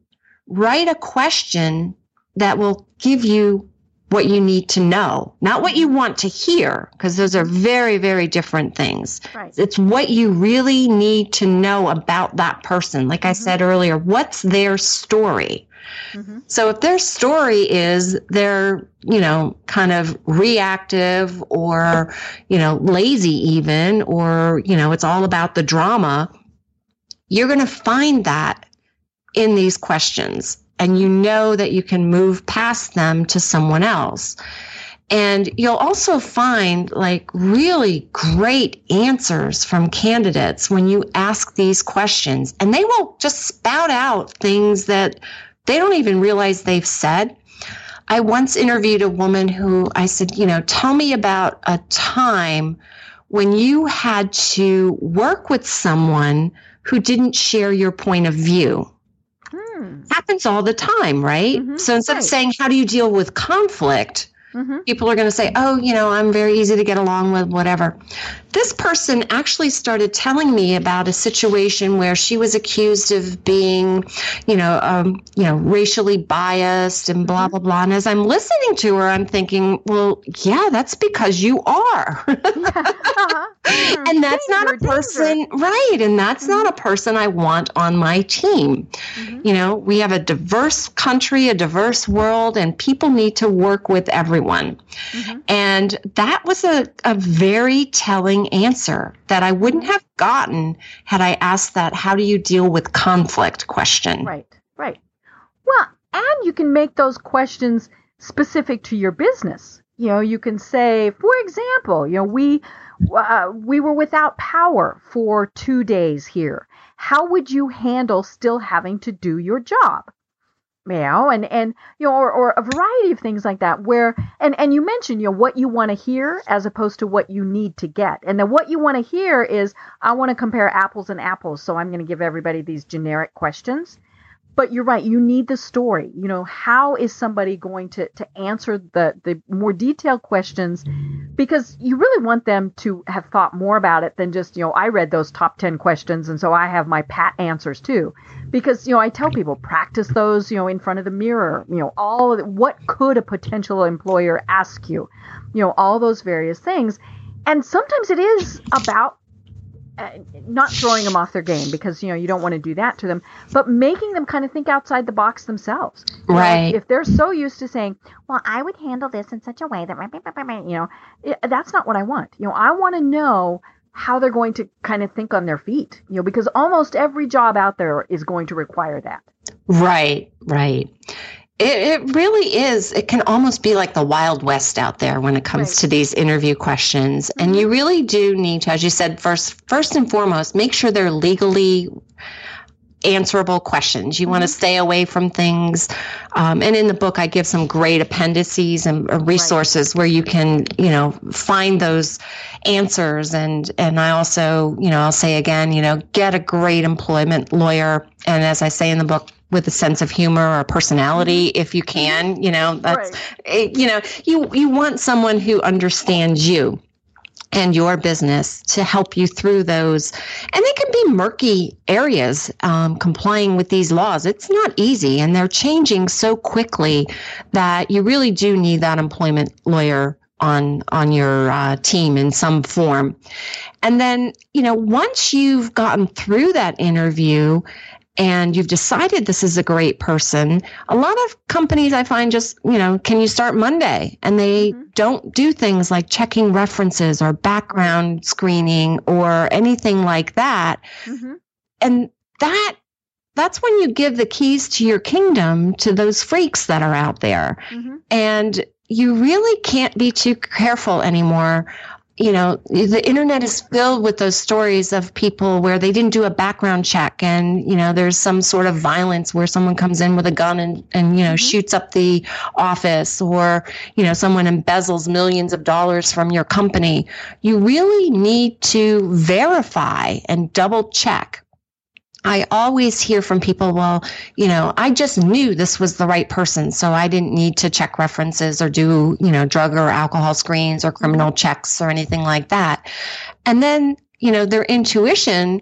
write a question that will give you what you need to know, not what you want to hear, because those are very, very different things. Right. It's what you really need to know about that person. Like I mm-hmm. said earlier, what's their story? Mm-hmm. So if their story is they're, you know, kind of reactive or, you know, lazy even, or, you know, it's all about the drama, you're going to find that in these questions. And you know that you can move past them to someone else. And you'll also find like really great answers from candidates when you ask these questions. And they will just spout out things that they don't even realize they've said. I once interviewed a woman who I said, you know, tell me about a time when you had to work with someone who didn't share your point of view. Happens all the time, right? Mm-hmm. So instead right. of saying, how do you deal with conflict? Mm-hmm. People are going to say, oh, you know, I'm very easy to get along with, whatever. This person actually started telling me about a situation where she was accused of being, you know, um, you know, racially biased and blah, mm-hmm. blah, blah. And as I'm listening to her, I'm thinking, well, yeah, that's because you are. uh-huh. and that's danger, not a person, danger. right? And that's mm-hmm. not a person I want on my team. Mm-hmm. You know, we have a diverse country, a diverse world, and people need to work with everyone. Mm-hmm. And that was a, a very telling answer that I wouldn't have gotten had I asked that, how do you deal with conflict question? Right, right. Well, and you can make those questions specific to your business. You know, you can say, for example, you know, we uh, we were without power for two days here. How would you handle still having to do your job? You and and you know, or, or a variety of things like that. Where and and you mentioned you know what you want to hear as opposed to what you need to get. And then what you want to hear is I want to compare apples and apples, so I'm going to give everybody these generic questions but you're right you need the story you know how is somebody going to to answer the the more detailed questions because you really want them to have thought more about it than just you know i read those top 10 questions and so i have my pat answers too because you know i tell people practice those you know in front of the mirror you know all of the, what could a potential employer ask you you know all those various things and sometimes it is about uh, not throwing them off their game because you know you don't want to do that to them, but making them kind of think outside the box themselves. Right. Know, if they're so used to saying, "Well, I would handle this in such a way that," you know, it, that's not what I want. You know, I want to know how they're going to kind of think on their feet. You know, because almost every job out there is going to require that. Right. Right. It, it, really is. It can almost be like the Wild West out there when it comes right. to these interview questions. Mm-hmm. And you really do need to, as you said, first, first and foremost, make sure they're legally answerable questions. You mm-hmm. want to stay away from things. Um, and in the book, I give some great appendices and uh, resources right. where you can, you know, find those answers. And, and I also, you know, I'll say again, you know, get a great employment lawyer. And as I say in the book, with a sense of humor or personality mm-hmm. if you can you know that's right. You know you you want someone who understands you and your business to help you through those. And they can be murky areas um, complying with these laws. It's not easy, and they're changing so quickly that you really do need that employment lawyer on on your uh, team in some form. And then, you know, once you've gotten through that interview and you've decided this is a great person, a lot of companies I find just, you know, can you start Monday? And they mm-hmm. don't do things like checking references or background screening or anything like that. Mm-hmm. And that that's when you give the keys to your kingdom to those freaks that are out there. Mm-hmm. And you really can't be too careful anymore you know, the internet is filled with those stories of people where they didn't do a background check and, you know, there's some sort of violence where someone comes in with a gun and, and, you know, mm-hmm. shoots up the office or, you know, someone embezzles millions of dollars from your company. You really need to verify and double check I always hear from people, well, you know, I just knew this was the right person, so I didn't need to check references or do, you know, drug or alcohol screens or criminal mm-hmm. checks or anything like that. And then, you know, their intuition,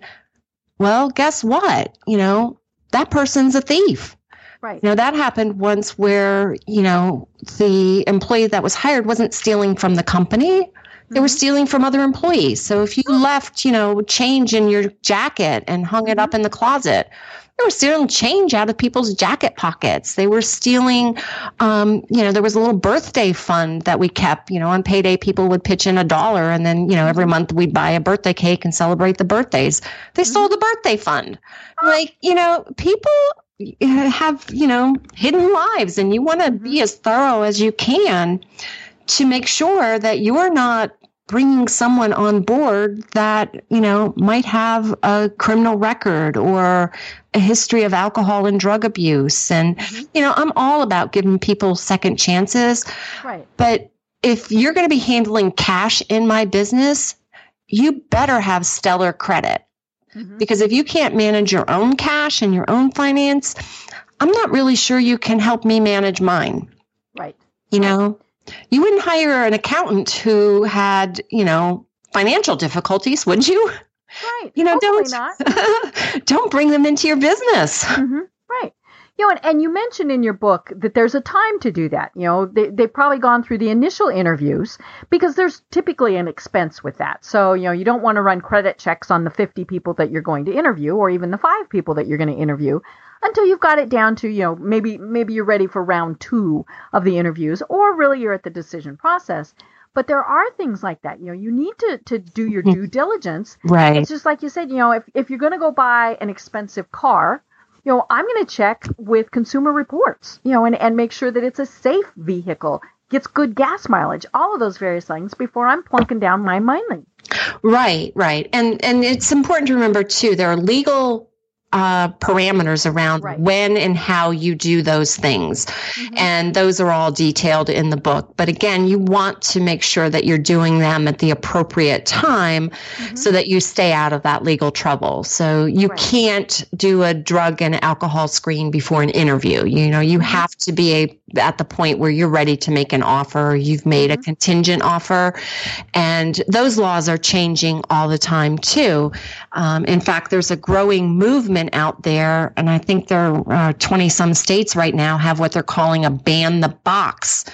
well, guess what? You know, that person's a thief. Right. You know, that happened once where, you know, the employee that was hired wasn't stealing from the company they were mm-hmm. stealing from other employees. So if you left, you know, change in your jacket and hung it up mm-hmm. in the closet, they were stealing change out of people's jacket pockets. They were stealing, um, you know, there was a little birthday fund that we kept. You know, on payday, people would pitch in a dollar, and then, you know, every mm-hmm. month we'd buy a birthday cake and celebrate the birthdays. They stole the birthday fund. Like, you know, people have, you know, hidden lives, and you want to be as thorough as you can to make sure that you're not bringing someone on board that you know might have a criminal record or a history of alcohol and drug abuse. And mm-hmm. you know i'm all about giving people second chances. Right. But if you're going to be handling cash in my business you better have stellar credit. Mm-hmm. because if you can't manage your own cash and your own finance i'm not really sure you can help me manage mine. Right. You know you wouldn't hire an accountant who had, you know, financial difficulties, would you? Right. You know, Hopefully don't don't bring them into your business. Mm-hmm. Right. You know, and, and you mentioned in your book that there's a time to do that. You know, they, they've probably gone through the initial interviews because there's typically an expense with that. So, you know, you don't want to run credit checks on the 50 people that you're going to interview or even the five people that you're going to interview until you've got it down to, you know, maybe maybe you're ready for round 2 of the interviews or really you're at the decision process. But there are things like that. You know, you need to to do your hmm. due diligence. Right. It's just like you said, you know, if if you're going to go buy an expensive car, you know, I'm going to check with consumer reports, you know, and, and make sure that it's a safe vehicle, gets good gas mileage, all of those various things before I'm plunking down my money. Right, right. And and it's important to remember too, there are legal uh, parameters around right. when and how you do those things. Mm-hmm. And those are all detailed in the book. But again, you want to make sure that you're doing them at the appropriate time mm-hmm. so that you stay out of that legal trouble. So you right. can't do a drug and alcohol screen before an interview. You know, you mm-hmm. have to be a, at the point where you're ready to make an offer. You've made a mm-hmm. contingent offer. And those laws are changing all the time too. Um, in fact, there's a growing movement out there, and I think there are 20 some states right now have what they're calling a ban the box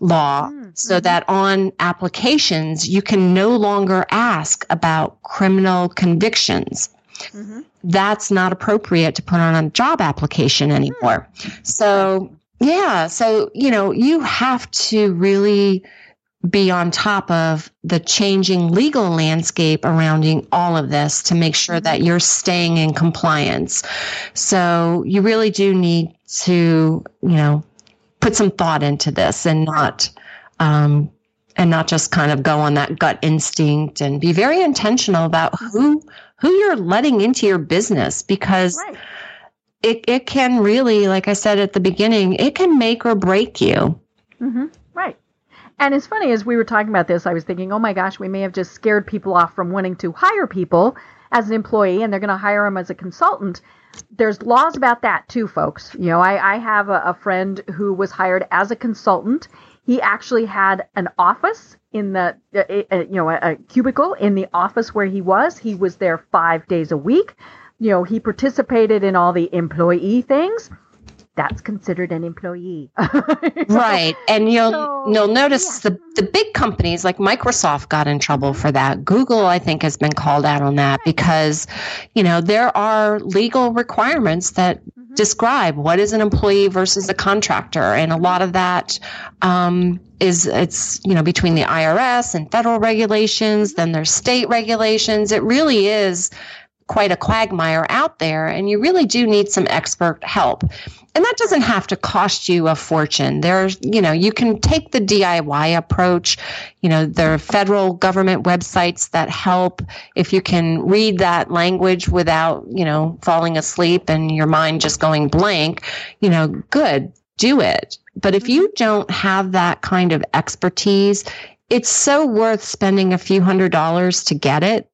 law mm-hmm. so that on applications you can no longer ask about criminal convictions. Mm-hmm. That's not appropriate to put on a job application anymore. Mm-hmm. So, yeah, so, you know, you have to really be on top of the changing legal landscape surrounding all of this to make sure that you're staying in compliance. So you really do need to, you know, put some thought into this and not, um, and not just kind of go on that gut instinct and be very intentional about who who you're letting into your business because right it, it can really, like I said at the beginning, it can make or break you. Mm-hmm. Right. And it's funny, as we were talking about this, I was thinking, oh my gosh, we may have just scared people off from wanting to hire people as an employee and they're going to hire them as a consultant. There's laws about that too, folks. You know, I, I have a, a friend who was hired as a consultant. He actually had an office in the, uh, uh, you know, a, a cubicle in the office where he was. He was there five days a week. You know, he participated in all the employee things that's considered an employee. right. And you'll so, you'll notice yeah. the the big companies like Microsoft got in trouble for that. Google I think has been called out on that because you know there are legal requirements that mm-hmm. describe what is an employee versus a contractor and a lot of that um, is it's you know between the IRS and federal regulations then there's state regulations it really is quite a quagmire out there and you really do need some expert help and that doesn't have to cost you a fortune. There's, you know, you can take the DIY approach. You know, there are federal government websites that help if you can read that language without, you know, falling asleep and your mind just going blank, you know, good, do it. But if you don't have that kind of expertise, it's so worth spending a few hundred dollars to get it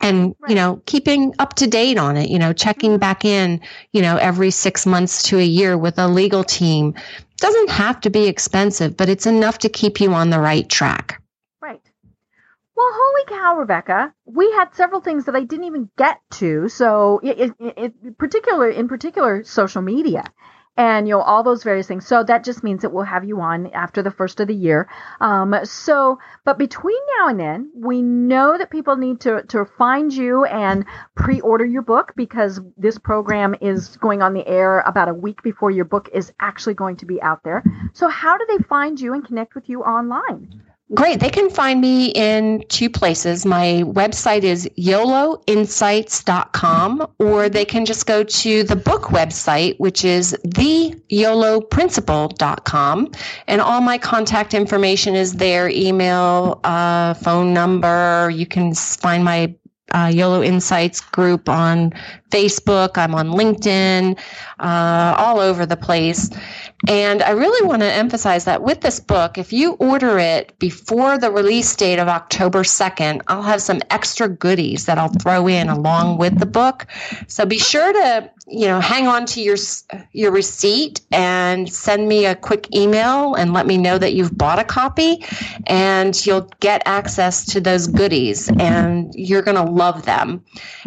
and right. you know keeping up to date on it you know checking mm-hmm. back in you know every 6 months to a year with a legal team. Doesn't have to be expensive but it's enough to keep you on the right track. Right. Well holy cow rebecca we had several things that i didn't even get to. So it, it, it particular in particular social media and you know all those various things. So that just means that we'll have you on after the first of the year. Um, so but between now and then we know that people need to to find you and pre-order your book because this program is going on the air about a week before your book is actually going to be out there. So how do they find you and connect with you online Great. They can find me in two places. My website is yoloinsights.com, or they can just go to the book website, which is theyoloprinciple.com. And all my contact information is there email, uh, phone number. You can find my uh, YOLO Insights group on Facebook. I'm on LinkedIn, uh, all over the place. And I really want to emphasize that with this book, if you order it before the release date of October 2nd, I'll have some extra goodies that I'll throw in along with the book. So be sure to, you know, hang on to your your receipt and send me a quick email and let me know that you've bought a copy and you'll get access to those goodies and you're going to love them.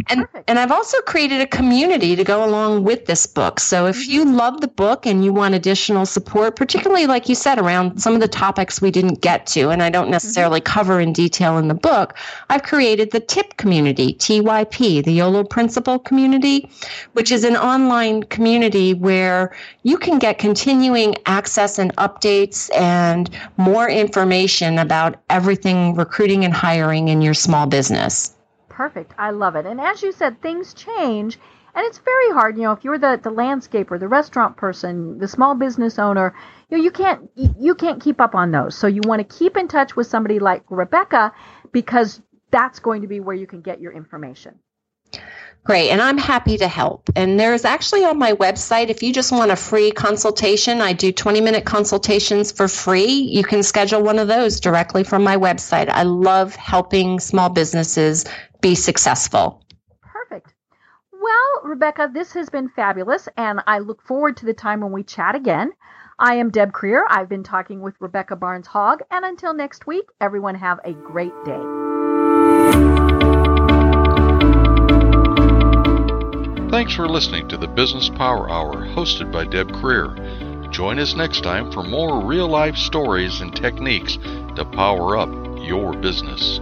And and I've also created a community to go along with this book. So if you love the book and you want additional additional support, particularly like you said, around some of the topics we didn't get to and I don't necessarily mm-hmm. cover in detail in the book. I've created the TIP community, TYP, the YOLO Principle community, which is an online community where you can get continuing access and updates and more information about everything recruiting and hiring in your small business. Perfect. I love it. And as you said, things change and it's very hard, you know, if you're the, the landscaper, the restaurant person, the small business owner, you know, you can't you can't keep up on those. So you want to keep in touch with somebody like Rebecca because that's going to be where you can get your information. Great, and I'm happy to help. And there's actually on my website, if you just want a free consultation, I do 20 minute consultations for free. You can schedule one of those directly from my website. I love helping small businesses be successful. Perfect. Well, Rebecca, this has been fabulous, and I look forward to the time when we chat again. I am Deb Krier. I've been talking with Rebecca Barnes Hogg, and until next week, everyone have a great day. Thanks for listening to the Business Power Hour hosted by Deb Krier. Join us next time for more real life stories and techniques to power up your business.